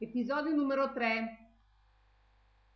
Episodio numero 3.